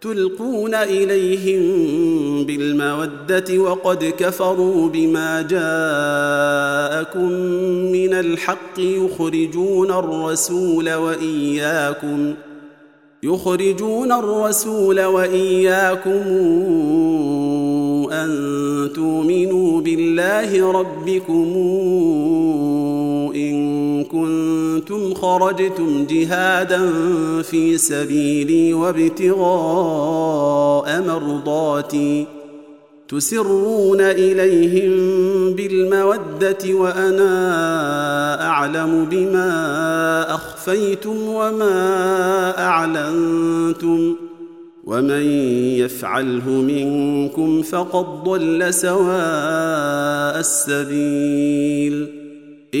تلقون إليهم بالمودة وقد كفروا بما جاءكم من الحق يخرجون الرسول وإياكم يخرجون الرسول وإياكم أن تؤمنوا بالله ربكم خرجتم جهادا في سبيلي وابتغاء مرضاتي. تسرون إليهم بالمودة وأنا أعلم بما أخفيتم وما أعلنتم. ومن يفعله منكم فقد ضل سواء السبيل. إن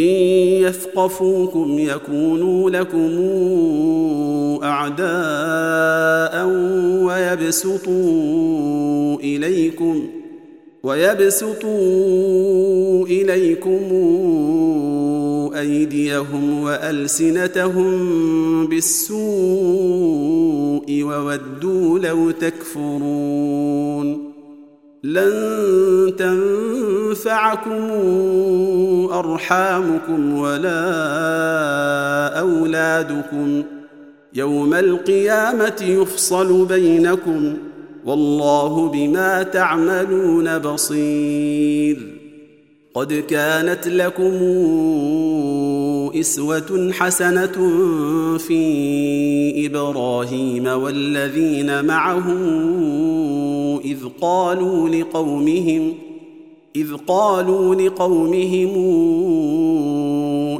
يثقفوكم يكونوا لكم أعداء ويبسطوا إليكم ويبسطوا إليكم أيديهم وألسنتهم بالسوء وودوا لو تكفرون لن تنفعكم أرحامكم ولا أولادكم. يوم القيامة يفصل بينكم والله بما تعملون بصير. قد كانت لكم إسوة حسنة في إبراهيم والذين معه إذ قالوا لقومهم إذ قالوا لقومهم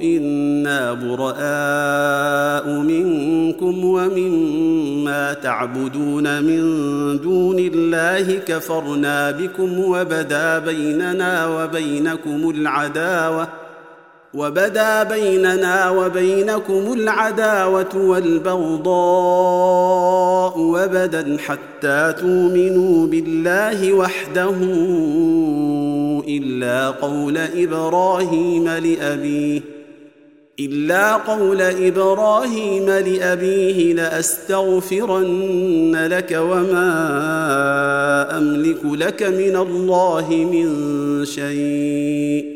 إنا براء منكم ومما تعبدون من دون الله كفرنا بكم وبدا بيننا وبينكم العداوة وبدا بيننا وبينكم العداوة والبغضاء وبدا حتى تؤمنوا بالله وحده إلا قول إبراهيم لأبيه إلا قول إبراهيم لأبيه لأستغفرن لك وما أملك لك من الله من شيء.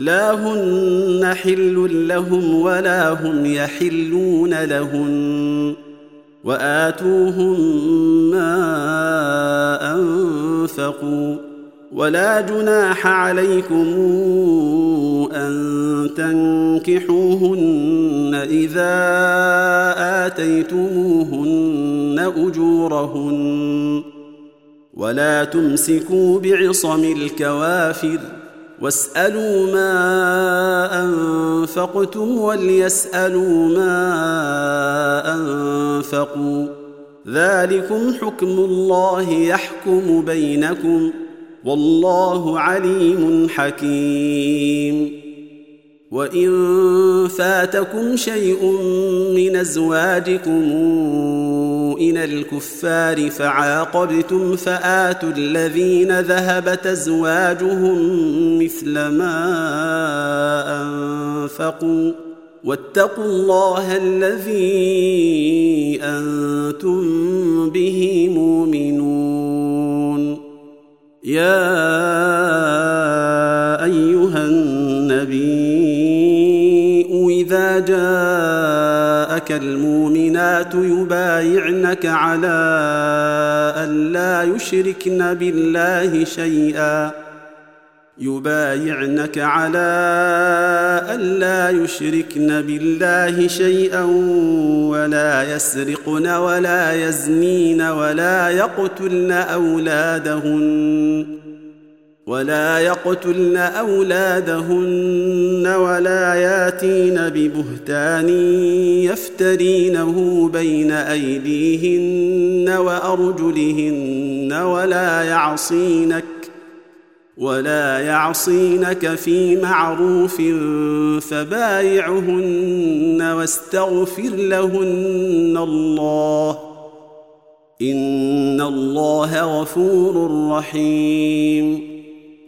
لا هن حل لهم ولا هم يحلون لهن وآتوهم ما أنفقوا ولا جناح عليكم أن تنكحوهن إذا آتيتموهن أجورهن ولا تمسكوا بعصم الكوافر واسالوا ما انفقتم وليسالوا ما انفقوا ذلكم حكم الله يحكم بينكم والله عليم حكيم وان فاتكم شيء من ازواجكم إلى الكفار فعاقبتم فآتوا الذين ذهبت أزواجهم مثل ما أنفقوا واتقوا الله الذي أنتم به مؤمنون. يا أيها النبي إذا جاءك المؤمنات يبايعنك على أن لا يشركن بالله شيئا. يبايعنك على ألا يشركن بالله شيئا ولا يسرقن ولا يزنين ولا يقتلن أولادهن. ولا يقتلن أولادهن ولا ياتين ببهتان يفترينه بين أيديهن وأرجلهن ولا يعصينك ولا يعصينك في معروف فبايعهن واستغفر لهن الله. إن الله غفور رحيم.